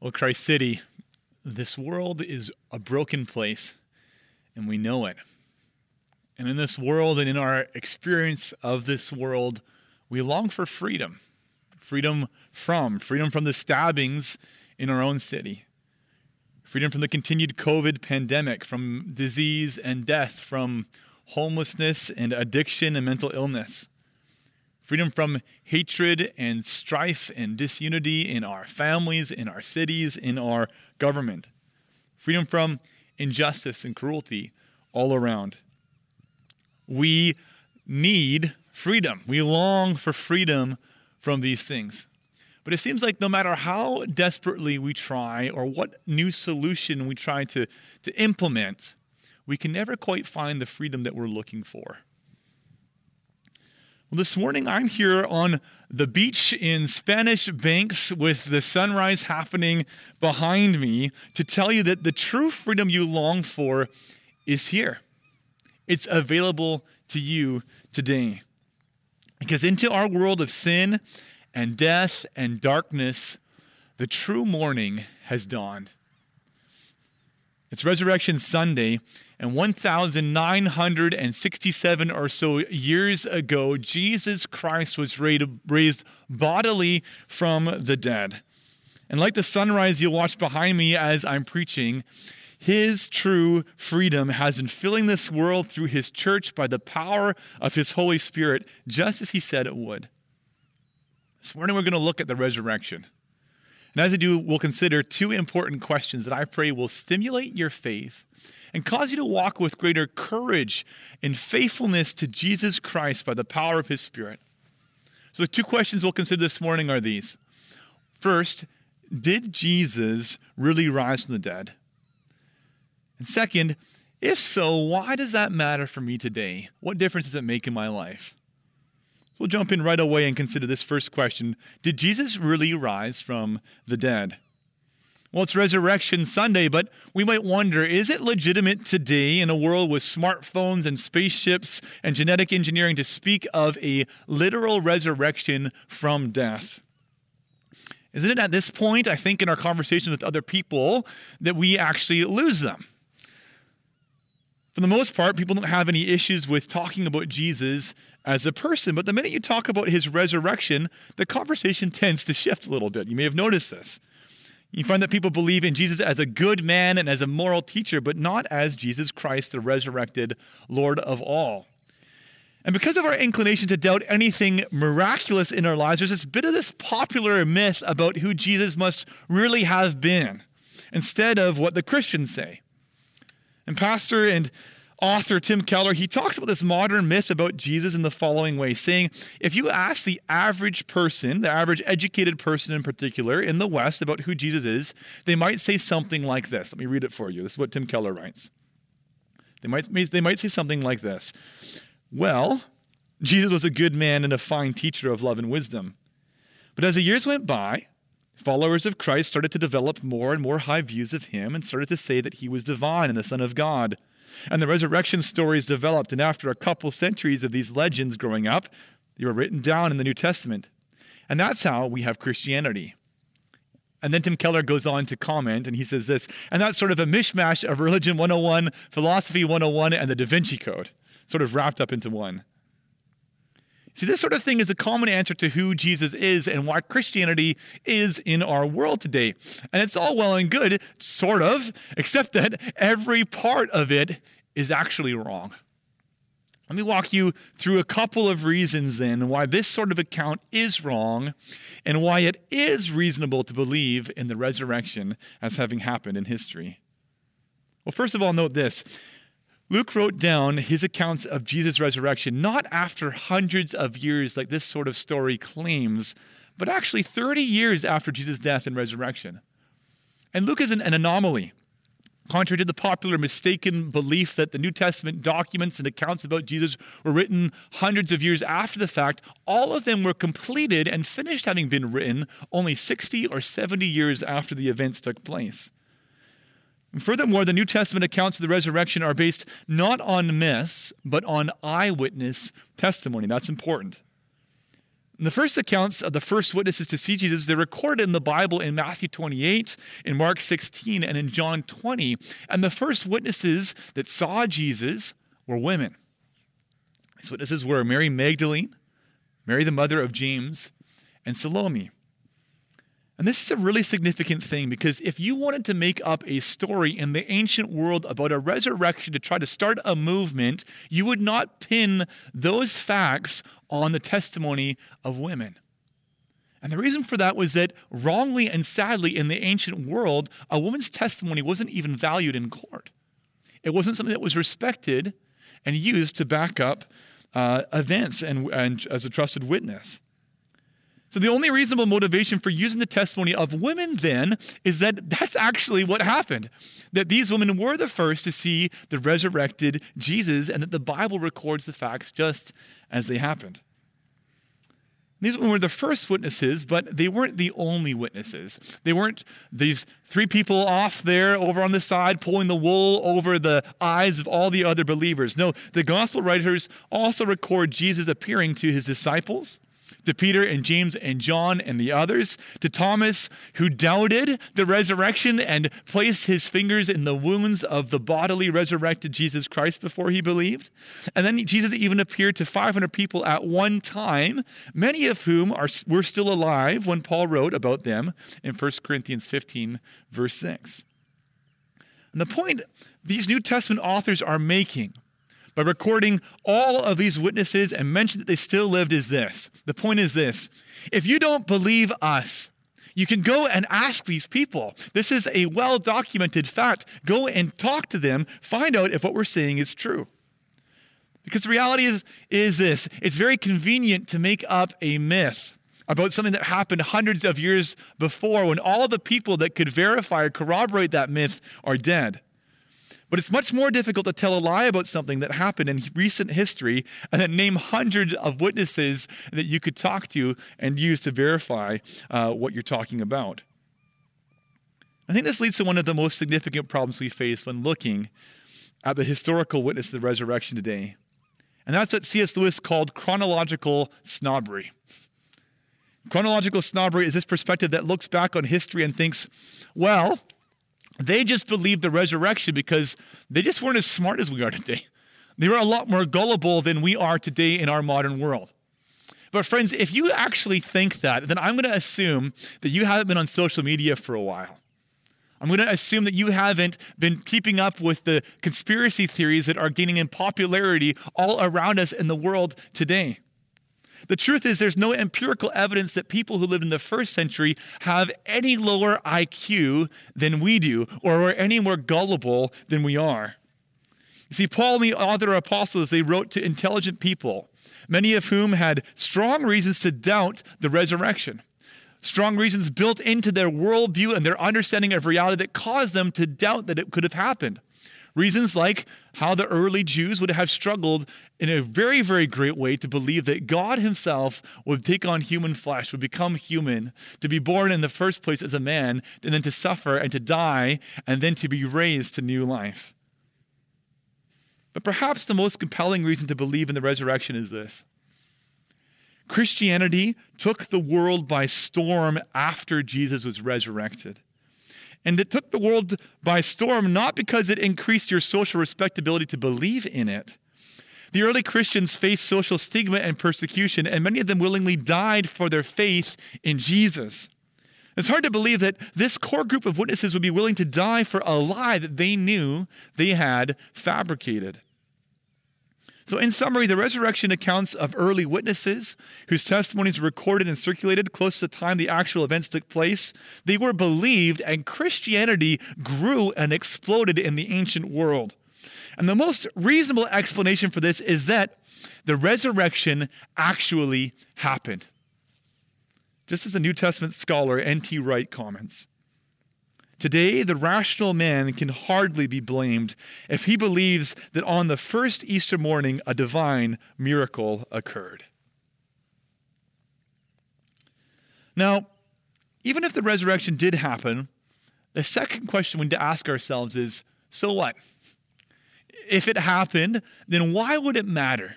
Well, Christ City, this world is a broken place, and we know it. And in this world and in our experience of this world, we long for freedom. Freedom from, freedom from the stabbings in our own city, freedom from the continued COVID pandemic, from disease and death, from homelessness and addiction and mental illness freedom from hatred and strife and disunity in our families, in our cities, in our government, freedom from injustice and cruelty all around. We need freedom. We long for freedom from these things. But it seems like no matter how desperately we try or what new solution we try to, to implement, we can never quite find the freedom that we're looking for. Well, this morning I'm here on the beach in Spanish Banks with the sunrise happening behind me to tell you that the true freedom you long for is here. It's available to you today. Because into our world of sin and death and darkness, the true morning has dawned. It's Resurrection Sunday, and 1,967 or so years ago, Jesus Christ was raised bodily from the dead. And like the sunrise you'll watch behind me as I'm preaching, his true freedom has been filling this world through his church by the power of his Holy Spirit, just as he said it would. This morning, we're going to look at the resurrection. And as I do, we'll consider two important questions that I pray will stimulate your faith and cause you to walk with greater courage and faithfulness to Jesus Christ by the power of his Spirit. So, the two questions we'll consider this morning are these First, did Jesus really rise from the dead? And second, if so, why does that matter for me today? What difference does it make in my life? We'll jump in right away and consider this first question Did Jesus really rise from the dead? Well, it's Resurrection Sunday, but we might wonder is it legitimate today in a world with smartphones and spaceships and genetic engineering to speak of a literal resurrection from death? Isn't it at this point, I think, in our conversations with other people, that we actually lose them? For the most part, people don't have any issues with talking about Jesus as a person. But the minute you talk about his resurrection, the conversation tends to shift a little bit. You may have noticed this. You find that people believe in Jesus as a good man and as a moral teacher, but not as Jesus Christ, the resurrected Lord of all. And because of our inclination to doubt anything miraculous in our lives, there's this bit of this popular myth about who Jesus must really have been instead of what the Christians say. And Pastor and author Tim Keller, he talks about this modern myth about Jesus in the following way, saying, if you ask the average person, the average educated person in particular in the West about who Jesus is, they might say something like this. Let me read it for you. This is what Tim Keller writes. They might, they might say something like this Well, Jesus was a good man and a fine teacher of love and wisdom. But as the years went by, followers of Christ started to develop more and more high views of him and started to say that he was divine and the Son of God. And the resurrection stories developed, and after a couple centuries of these legends growing up, they were written down in the New Testament. And that's how we have Christianity. And then Tim Keller goes on to comment, and he says this, and that's sort of a mishmash of Religion 101, Philosophy 101, and the Da Vinci Code, sort of wrapped up into one. See, this sort of thing is a common answer to who Jesus is and why Christianity is in our world today. And it's all well and good, sort of, except that every part of it is actually wrong. Let me walk you through a couple of reasons then why this sort of account is wrong and why it is reasonable to believe in the resurrection as having happened in history. Well, first of all, note this Luke wrote down his accounts of Jesus' resurrection not after hundreds of years, like this sort of story claims, but actually 30 years after Jesus' death and resurrection. And Luke is an, an anomaly. Contrary to the popular mistaken belief that the New Testament documents and accounts about Jesus were written hundreds of years after the fact, all of them were completed and finished having been written only 60 or 70 years after the events took place. And furthermore, the New Testament accounts of the resurrection are based not on myths, but on eyewitness testimony. That's important. The first accounts of the first witnesses to see Jesus, they're recorded in the Bible in Matthew 28, in Mark 16, and in John 20. And the first witnesses that saw Jesus were women. These witnesses were Mary Magdalene, Mary, the mother of James, and Salome. And this is a really significant thing because if you wanted to make up a story in the ancient world about a resurrection to try to start a movement, you would not pin those facts on the testimony of women. And the reason for that was that wrongly and sadly in the ancient world, a woman's testimony wasn't even valued in court. It wasn't something that was respected and used to back up uh, events and, and as a trusted witness. So, the only reasonable motivation for using the testimony of women then is that that's actually what happened. That these women were the first to see the resurrected Jesus, and that the Bible records the facts just as they happened. These women were the first witnesses, but they weren't the only witnesses. They weren't these three people off there over on the side pulling the wool over the eyes of all the other believers. No, the gospel writers also record Jesus appearing to his disciples to Peter and James and John and the others, to Thomas, who doubted the resurrection and placed his fingers in the wounds of the bodily resurrected Jesus Christ before he believed. And then Jesus even appeared to 500 people at one time, many of whom are, were still alive when Paul wrote about them in 1 Corinthians 15, verse 6. And the point these New Testament authors are making by recording all of these witnesses and mention that they still lived is this. The point is this if you don't believe us, you can go and ask these people. This is a well documented fact. Go and talk to them, find out if what we're saying is true. Because the reality is, is this it's very convenient to make up a myth about something that happened hundreds of years before when all the people that could verify or corroborate that myth are dead. But it's much more difficult to tell a lie about something that happened in recent history and then name hundreds of witnesses that you could talk to and use to verify uh, what you're talking about. I think this leads to one of the most significant problems we face when looking at the historical witness of the resurrection today. And that's what C.S. Lewis called chronological snobbery. Chronological snobbery is this perspective that looks back on history and thinks, well, they just believed the resurrection because they just weren't as smart as we are today. They were a lot more gullible than we are today in our modern world. But, friends, if you actually think that, then I'm going to assume that you haven't been on social media for a while. I'm going to assume that you haven't been keeping up with the conspiracy theories that are gaining in popularity all around us in the world today. The truth is, there's no empirical evidence that people who lived in the first century have any lower IQ than we do, or are any more gullible than we are. You see, Paul and the other apostles, they wrote to intelligent people, many of whom had strong reasons to doubt the resurrection. Strong reasons built into their worldview and their understanding of reality that caused them to doubt that it could have happened. Reasons like how the early Jews would have struggled in a very, very great way to believe that God Himself would take on human flesh, would become human, to be born in the first place as a man, and then to suffer and to die, and then to be raised to new life. But perhaps the most compelling reason to believe in the resurrection is this Christianity took the world by storm after Jesus was resurrected. And it took the world by storm not because it increased your social respectability to believe in it. The early Christians faced social stigma and persecution, and many of them willingly died for their faith in Jesus. It's hard to believe that this core group of witnesses would be willing to die for a lie that they knew they had fabricated. So, in summary, the resurrection accounts of early witnesses whose testimonies were recorded and circulated close to the time the actual events took place, they were believed, and Christianity grew and exploded in the ancient world. And the most reasonable explanation for this is that the resurrection actually happened. Just as the New Testament scholar N.T. Wright comments. Today, the rational man can hardly be blamed if he believes that on the first Easter morning a divine miracle occurred. Now, even if the resurrection did happen, the second question we need to ask ourselves is so what? If it happened, then why would it matter?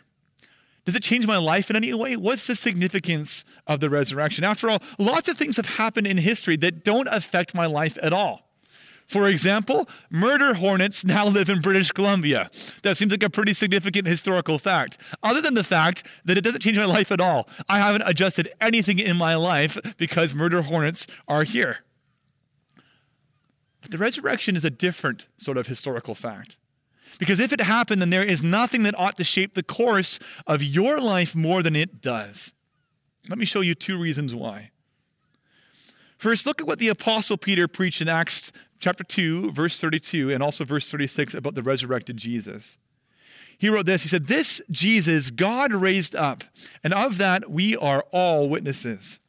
Does it change my life in any way? What's the significance of the resurrection? After all, lots of things have happened in history that don't affect my life at all. For example, murder hornets now live in British Columbia. That seems like a pretty significant historical fact. Other than the fact that it doesn't change my life at all, I haven't adjusted anything in my life because murder hornets are here. But the resurrection is a different sort of historical fact. Because if it happened, then there is nothing that ought to shape the course of your life more than it does. Let me show you two reasons why. First, look at what the Apostle Peter preached in Acts chapter 2, verse 32, and also verse 36 about the resurrected Jesus. He wrote this He said, This Jesus God raised up, and of that we are all witnesses.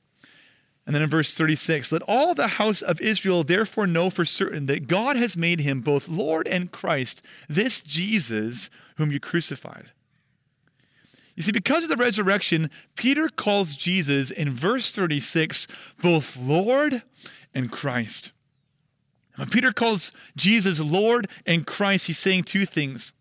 And then in verse 36, let all the house of Israel therefore know for certain that God has made him both Lord and Christ, this Jesus whom you crucified. You see, because of the resurrection, Peter calls Jesus in verse 36 both Lord and Christ. When Peter calls Jesus Lord and Christ, he's saying two things.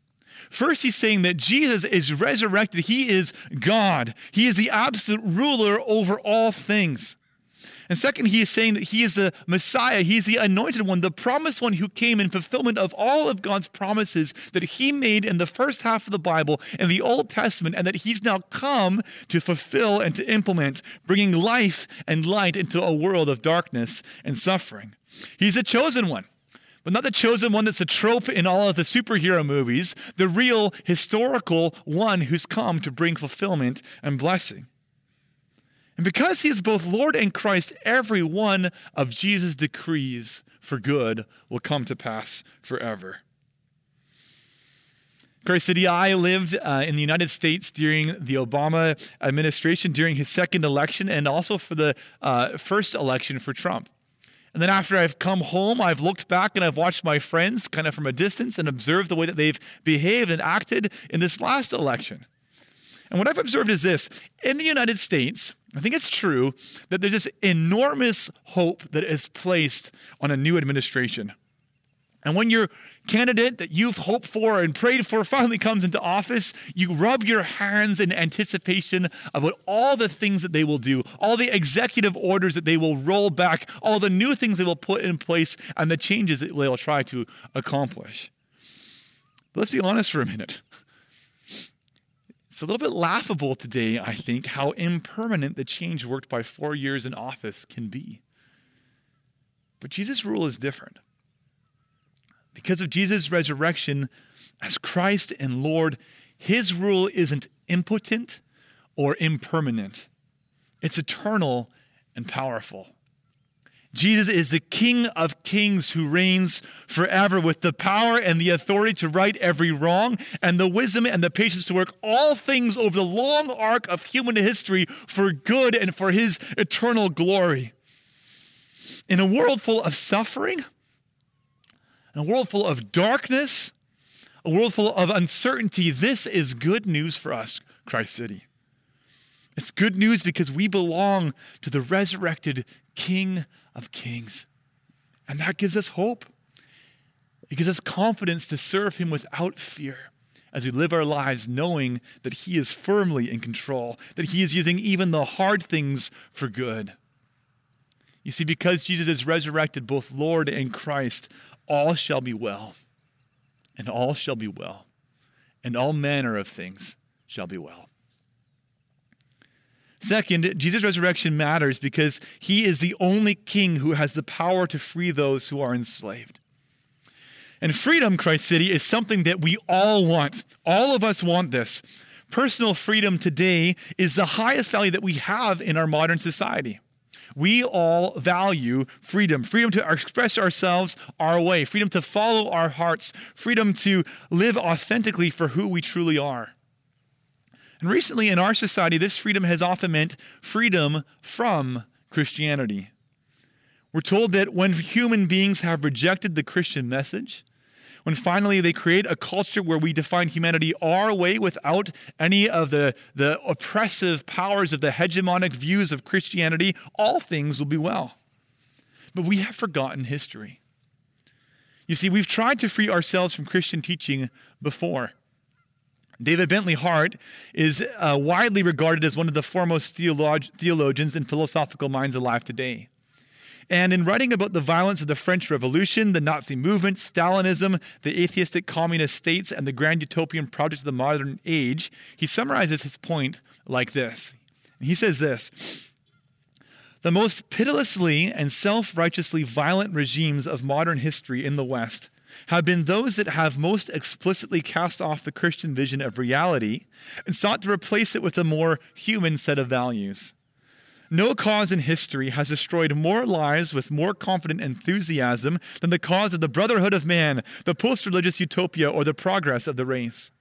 First, he's saying that Jesus is resurrected. He is God. He is the absolute ruler over all things. And second, he is saying that he is the Messiah. He's the anointed one, the promised one who came in fulfillment of all of God's promises that he made in the first half of the Bible in the Old Testament, and that he's now come to fulfill and to implement, bringing life and light into a world of darkness and suffering. He's a chosen one. But not the chosen one that's a trope in all of the superhero movies, the real historical one who's come to bring fulfillment and blessing. And because he is both Lord and Christ, every one of Jesus' decrees for good will come to pass forever. Christ City, I lived uh, in the United States during the Obama administration, during his second election, and also for the uh, first election for Trump. And then after I've come home, I've looked back and I've watched my friends kind of from a distance and observed the way that they've behaved and acted in this last election. And what I've observed is this in the United States, I think it's true that there's this enormous hope that is placed on a new administration. And when your candidate that you've hoped for and prayed for finally comes into office, you rub your hands in anticipation about all the things that they will do, all the executive orders that they will roll back, all the new things they will put in place, and the changes that they will try to accomplish. But let's be honest for a minute. It's a little bit laughable today, I think, how impermanent the change worked by four years in office can be. But Jesus' rule is different. Because of Jesus' resurrection as Christ and Lord, his rule isn't impotent or impermanent, it's eternal and powerful. Jesus is the King of kings who reigns forever with the power and the authority to right every wrong and the wisdom and the patience to work all things over the long arc of human history for good and for his eternal glory. In a world full of suffering, in a world full of darkness, a world full of uncertainty, this is good news for us, Christ City. It's good news because we belong to the resurrected King of Kings. And that gives us hope. It gives us confidence to serve Him without fear as we live our lives knowing that He is firmly in control, that He is using even the hard things for good. You see, because Jesus is resurrected, both Lord and Christ, all shall be well, and all shall be well, and all manner of things shall be well. Second, Jesus' resurrection matters because he is the only king who has the power to free those who are enslaved. And freedom, Christ City, is something that we all want. All of us want this. Personal freedom today is the highest value that we have in our modern society. We all value freedom freedom to express ourselves our way, freedom to follow our hearts, freedom to live authentically for who we truly are. And recently in our society, this freedom has often meant freedom from Christianity. We're told that when human beings have rejected the Christian message, when finally they create a culture where we define humanity our way without any of the, the oppressive powers of the hegemonic views of Christianity, all things will be well. But we have forgotten history. You see, we've tried to free ourselves from Christian teaching before. David Bentley Hart is uh, widely regarded as one of the foremost theolog- theologians and philosophical minds alive today. And in writing about the violence of the French Revolution, the Nazi movement, Stalinism, the atheistic communist states, and the grand utopian projects of the modern age, he summarizes his point like this. He says this The most pitilessly and self righteously violent regimes of modern history in the West have been those that have most explicitly cast off the Christian vision of reality and sought to replace it with a more human set of values. No cause in history has destroyed more lives with more confident enthusiasm than the cause of the brotherhood of man, the post religious utopia, or the progress of the race.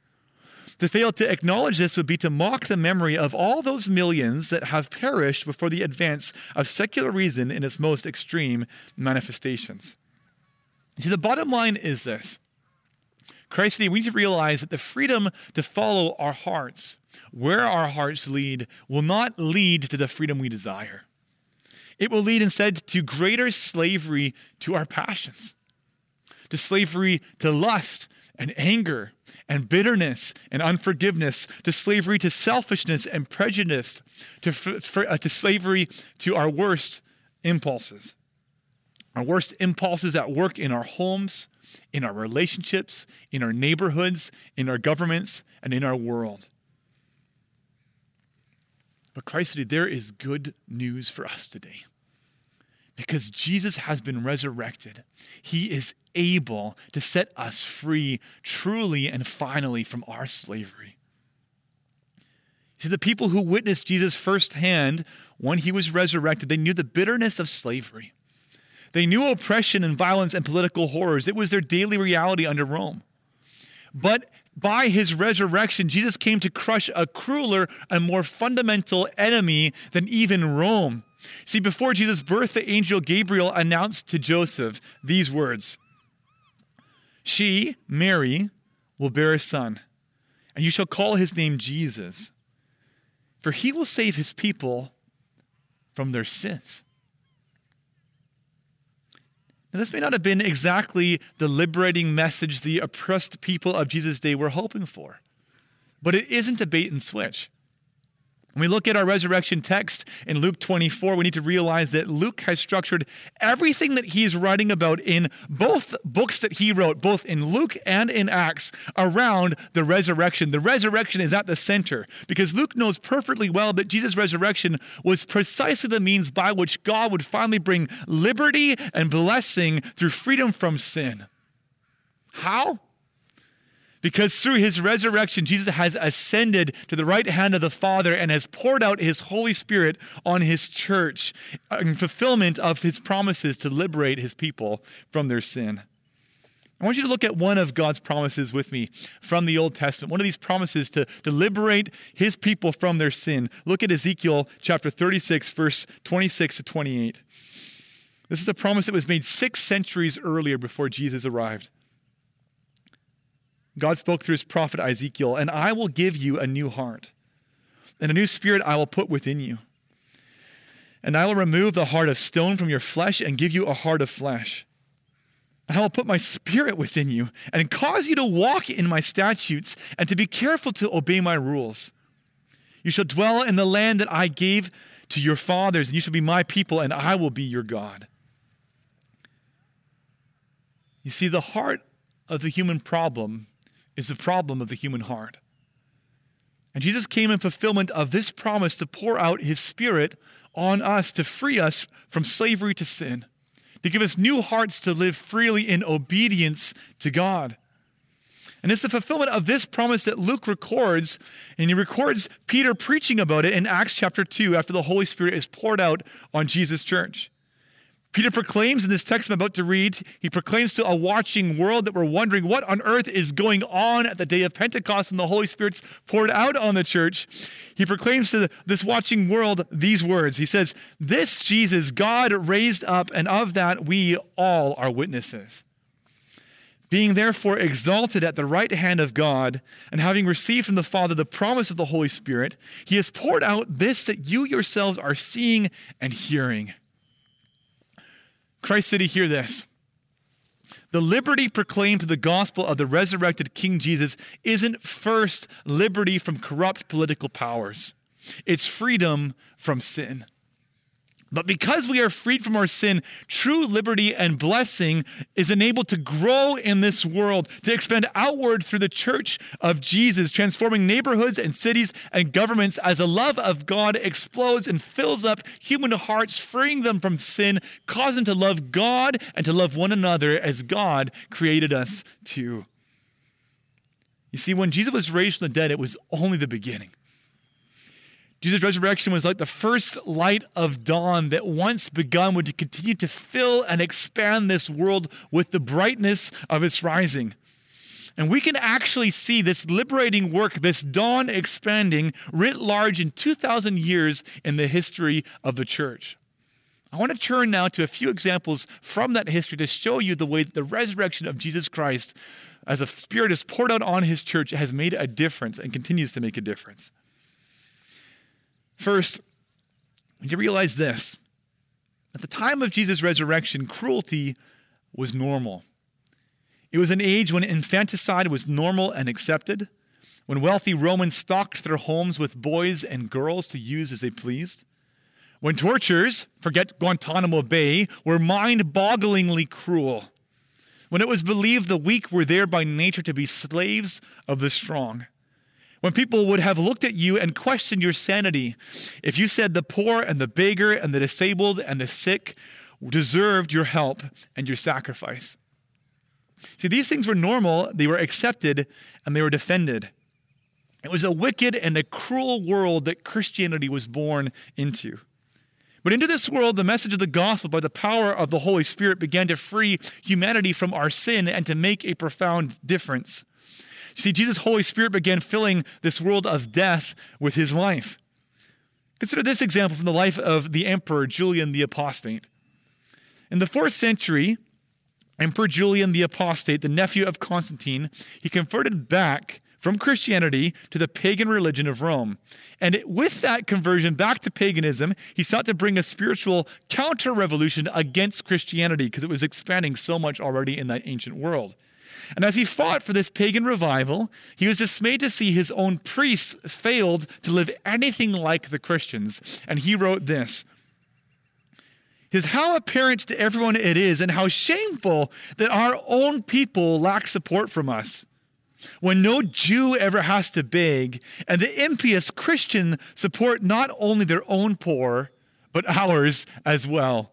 To fail to acknowledge this would be to mock the memory of all those millions that have perished before the advance of secular reason in its most extreme manifestations. See, the bottom line is this Christ, we need to realize that the freedom to follow our hearts where our hearts lead will not lead to the freedom we desire. It will lead instead to greater slavery to our passions, to slavery to lust and anger and bitterness and unforgiveness, to slavery to selfishness and prejudice, to, for, uh, to slavery to our worst impulses. Our worst impulses at work in our homes, in our relationships, in our neighborhoods, in our governments, and in our world. But Christ, there is good news for us today. Because Jesus has been resurrected, he is able to set us free truly and finally from our slavery. See, the people who witnessed Jesus firsthand when he was resurrected, they knew the bitterness of slavery. They knew oppression and violence and political horrors. It was their daily reality under Rome. But by his resurrection, Jesus came to crush a crueler and more fundamental enemy than even Rome. See, before Jesus' birth, the angel Gabriel announced to Joseph these words She, Mary, will bear a son, and you shall call his name Jesus, for he will save his people from their sins. Now, this may not have been exactly the liberating message the oppressed people of Jesus' day were hoping for, but it isn't a bait and switch. When we look at our resurrection text in Luke 24, we need to realize that Luke has structured everything that he's writing about in both books that he wrote, both in Luke and in Acts, around the resurrection. The resurrection is at the center because Luke knows perfectly well that Jesus' resurrection was precisely the means by which God would finally bring liberty and blessing through freedom from sin. How? Because through his resurrection, Jesus has ascended to the right hand of the Father and has poured out his Holy Spirit on his church in fulfillment of his promises to liberate his people from their sin. I want you to look at one of God's promises with me from the Old Testament, one of these promises to, to liberate his people from their sin. Look at Ezekiel chapter 36, verse 26 to 28. This is a promise that was made six centuries earlier before Jesus arrived. God spoke through his prophet Ezekiel, and I will give you a new heart, and a new spirit I will put within you. And I will remove the heart of stone from your flesh and give you a heart of flesh. And I will put my spirit within you and cause you to walk in my statutes and to be careful to obey my rules. You shall dwell in the land that I gave to your fathers, and you shall be my people, and I will be your God. You see, the heart of the human problem is the problem of the human heart. And Jesus came in fulfillment of this promise to pour out his Spirit on us to free us from slavery to sin, to give us new hearts to live freely in obedience to God. And it's the fulfillment of this promise that Luke records, and he records Peter preaching about it in Acts chapter 2 after the Holy Spirit is poured out on Jesus' church. Peter proclaims in this text I'm about to read, he proclaims to a watching world that we're wondering what on earth is going on at the day of Pentecost and the Holy Spirit's poured out on the church. He proclaims to this watching world these words. He says, This Jesus God raised up, and of that we all are witnesses. Being therefore exalted at the right hand of God, and having received from the Father the promise of the Holy Spirit, he has poured out this that you yourselves are seeing and hearing. Christ City, hear this. The liberty proclaimed to the gospel of the resurrected King Jesus isn't first liberty from corrupt political powers, it's freedom from sin. But because we are freed from our sin, true liberty and blessing is enabled to grow in this world, to expand outward through the church of Jesus, transforming neighborhoods and cities and governments as the love of God explodes and fills up human hearts, freeing them from sin, causing them to love God and to love one another as God created us to. You see, when Jesus was raised from the dead, it was only the beginning. Jesus' resurrection was like the first light of dawn that once begun would continue to fill and expand this world with the brightness of its rising. And we can actually see this liberating work, this dawn expanding writ large in 2,000 years in the history of the church. I want to turn now to a few examples from that history to show you the way that the resurrection of Jesus Christ, as the Spirit is poured out on his church, has made a difference and continues to make a difference. First, you realize this at the time of Jesus' resurrection, cruelty was normal. It was an age when infanticide was normal and accepted, when wealthy Romans stocked their homes with boys and girls to use as they pleased, when tortures, forget Guantanamo Bay, were mind bogglingly cruel, when it was believed the weak were there by nature to be slaves of the strong when people would have looked at you and questioned your sanity if you said the poor and the beggar and the disabled and the sick deserved your help and your sacrifice. See, these things were normal, they were accepted, and they were defended. It was a wicked and a cruel world that Christianity was born into. But into this world, the message of the gospel by the power of the Holy Spirit began to free humanity from our sin and to make a profound difference. You see, Jesus' Holy Spirit began filling this world of death with his life. Consider this example from the life of the emperor Julian the Apostate. In the fourth century, Emperor Julian the Apostate, the nephew of Constantine, he converted back from Christianity to the pagan religion of Rome. And with that conversion back to paganism, he sought to bring a spiritual counter revolution against Christianity because it was expanding so much already in that ancient world. And as he fought for this pagan revival, he was dismayed to see his own priests failed to live anything like the Christians. And he wrote this is how apparent to everyone it is, and how shameful that our own people lack support from us. When no Jew ever has to beg, and the impious Christian support not only their own poor, but ours as well.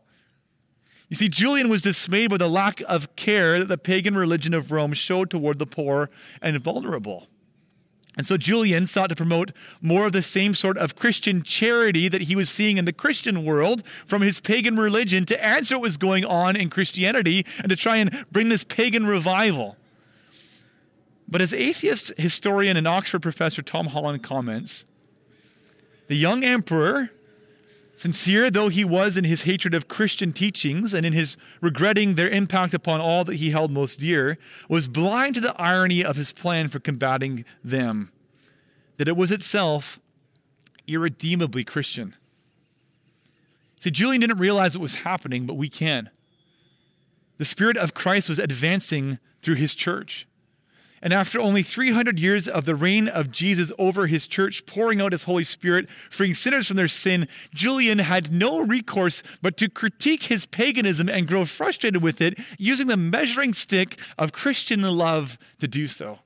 You see, Julian was dismayed by the lack of care that the pagan religion of Rome showed toward the poor and vulnerable. And so Julian sought to promote more of the same sort of Christian charity that he was seeing in the Christian world from his pagan religion to answer what was going on in Christianity and to try and bring this pagan revival. But as atheist historian and Oxford professor Tom Holland comments, the young emperor Sincere though he was in his hatred of Christian teachings and in his regretting their impact upon all that he held most dear, was blind to the irony of his plan for combating them, that it was itself irredeemably Christian. See, Julian didn't realize what was happening, but we can. The Spirit of Christ was advancing through his church. And after only 300 years of the reign of Jesus over his church, pouring out his Holy Spirit, freeing sinners from their sin, Julian had no recourse but to critique his paganism and grow frustrated with it, using the measuring stick of Christian love to do so.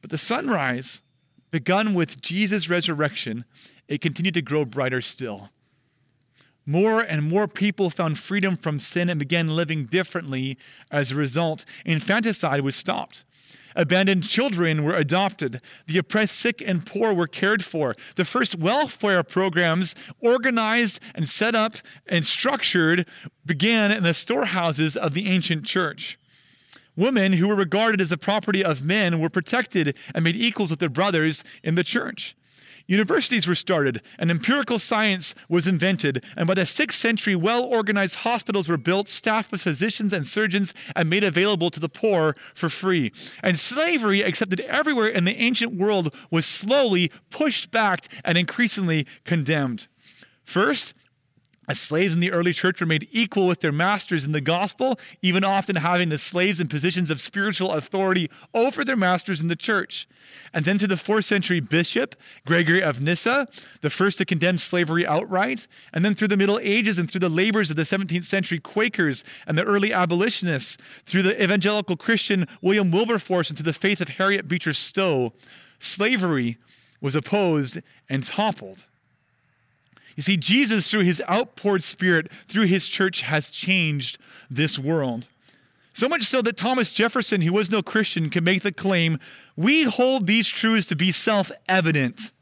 But the sunrise, begun with Jesus' resurrection, it continued to grow brighter still. More and more people found freedom from sin and began living differently as a result. Infanticide was stopped. Abandoned children were adopted. The oppressed, sick, and poor were cared for. The first welfare programs, organized and set up and structured, began in the storehouses of the ancient church. Women who were regarded as the property of men were protected and made equals with their brothers in the church. Universities were started, and empirical science was invented, and by the 6th century, well organized hospitals were built, staffed with physicians and surgeons, and made available to the poor for free. And slavery, accepted everywhere in the ancient world, was slowly pushed back and increasingly condemned. First, As slaves in the early church were made equal with their masters in the gospel, even often having the slaves in positions of spiritual authority over their masters in the church. And then to the fourth century bishop, Gregory of Nyssa, the first to condemn slavery outright. And then through the Middle Ages and through the labors of the 17th century Quakers and the early abolitionists, through the evangelical Christian William Wilberforce and to the faith of Harriet Beecher Stowe, slavery was opposed and toppled. You see, Jesus, through his outpoured spirit, through his church, has changed this world. So much so that Thomas Jefferson, who was no Christian, can make the claim we hold these truths to be self evident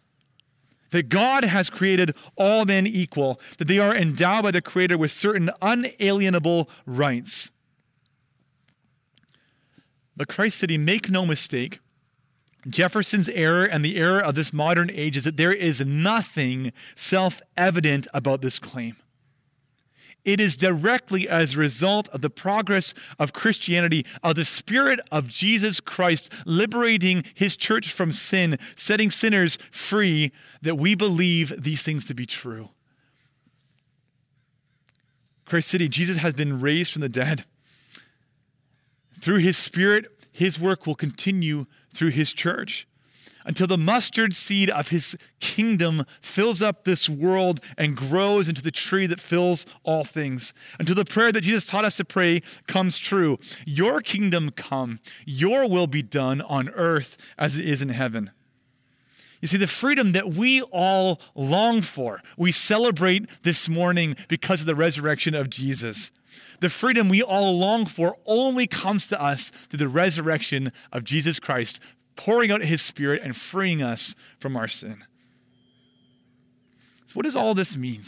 that God has created all men equal, that they are endowed by the Creator with certain unalienable rights. But Christ City, make no mistake, Jefferson's error and the error of this modern age is that there is nothing self evident about this claim. It is directly as a result of the progress of Christianity, of the Spirit of Jesus Christ liberating his church from sin, setting sinners free, that we believe these things to be true. Christ City, Jesus has been raised from the dead. Through his Spirit, his work will continue through his church until the mustard seed of his kingdom fills up this world and grows into the tree that fills all things. Until the prayer that Jesus taught us to pray comes true. Your kingdom come, your will be done on earth as it is in heaven. You see, the freedom that we all long for, we celebrate this morning because of the resurrection of Jesus. The freedom we all long for only comes to us through the resurrection of Jesus Christ, pouring out his spirit and freeing us from our sin. So, what does all this mean?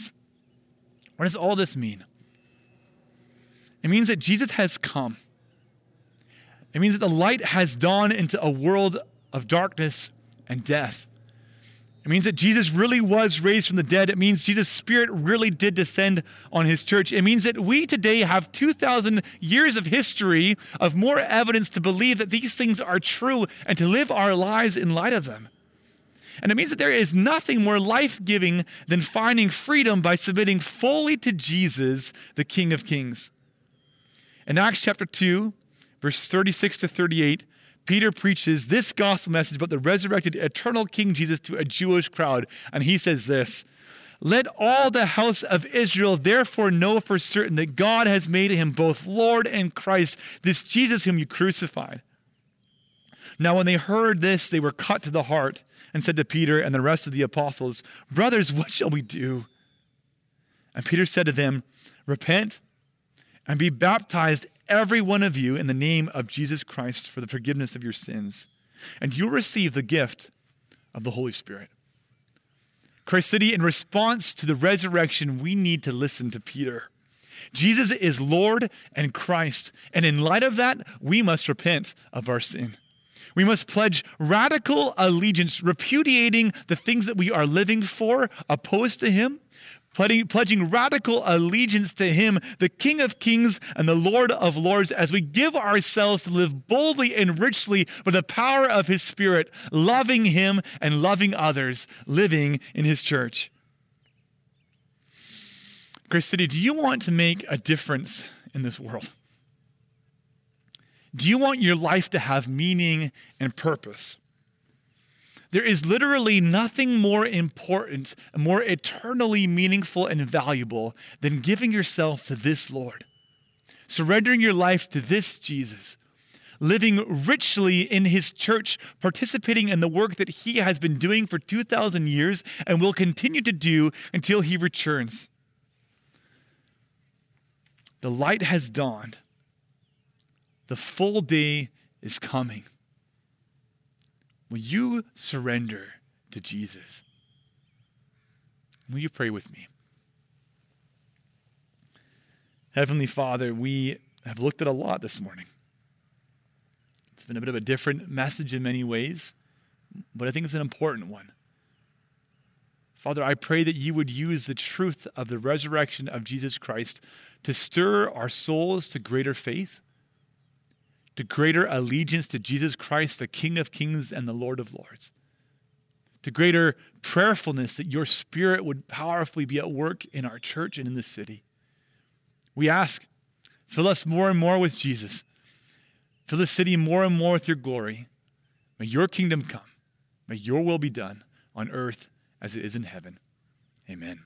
What does all this mean? It means that Jesus has come. It means that the light has dawned into a world of darkness and death. It means that Jesus really was raised from the dead. It means Jesus' spirit really did descend on his church. It means that we today have 2,000 years of history of more evidence to believe that these things are true and to live our lives in light of them. And it means that there is nothing more life giving than finding freedom by submitting fully to Jesus, the King of Kings. In Acts chapter 2, verse 36 to 38, Peter preaches this gospel message about the resurrected eternal King Jesus to a Jewish crowd. And he says this Let all the house of Israel therefore know for certain that God has made him both Lord and Christ, this Jesus whom you crucified. Now, when they heard this, they were cut to the heart and said to Peter and the rest of the apostles, Brothers, what shall we do? And Peter said to them, Repent and be baptized, every one of you, in the name of Jesus Christ for the forgiveness of your sins, and you'll receive the gift of the Holy Spirit. Christ City, in response to the resurrection, we need to listen to Peter. Jesus is Lord and Christ, and in light of that, we must repent of our sin. We must pledge radical allegiance, repudiating the things that we are living for, opposed to Him, pledging, radical allegiance to Him, the King of Kings and the Lord of Lords, as we give ourselves to live boldly and richly by the power of His Spirit, loving Him and loving others, living in His church. Grace City, do you want to make a difference in this world? Do you want your life to have meaning and purpose? There is literally nothing more important, more eternally meaningful and valuable than giving yourself to this Lord, surrendering your life to this Jesus, living richly in his church, participating in the work that he has been doing for 2,000 years and will continue to do until he returns. The light has dawned, the full day is coming. Will you surrender to Jesus? Will you pray with me? Heavenly Father, we have looked at a lot this morning. It's been a bit of a different message in many ways, but I think it's an important one. Father, I pray that you would use the truth of the resurrection of Jesus Christ to stir our souls to greater faith to greater allegiance to Jesus Christ, the King of Kings and the Lord of Lords. to greater prayerfulness, that your spirit would powerfully be at work in our church and in the city. We ask, fill us more and more with Jesus. Fill the city more and more with your glory. May your kingdom come. May your will be done on earth as it is in heaven. Amen.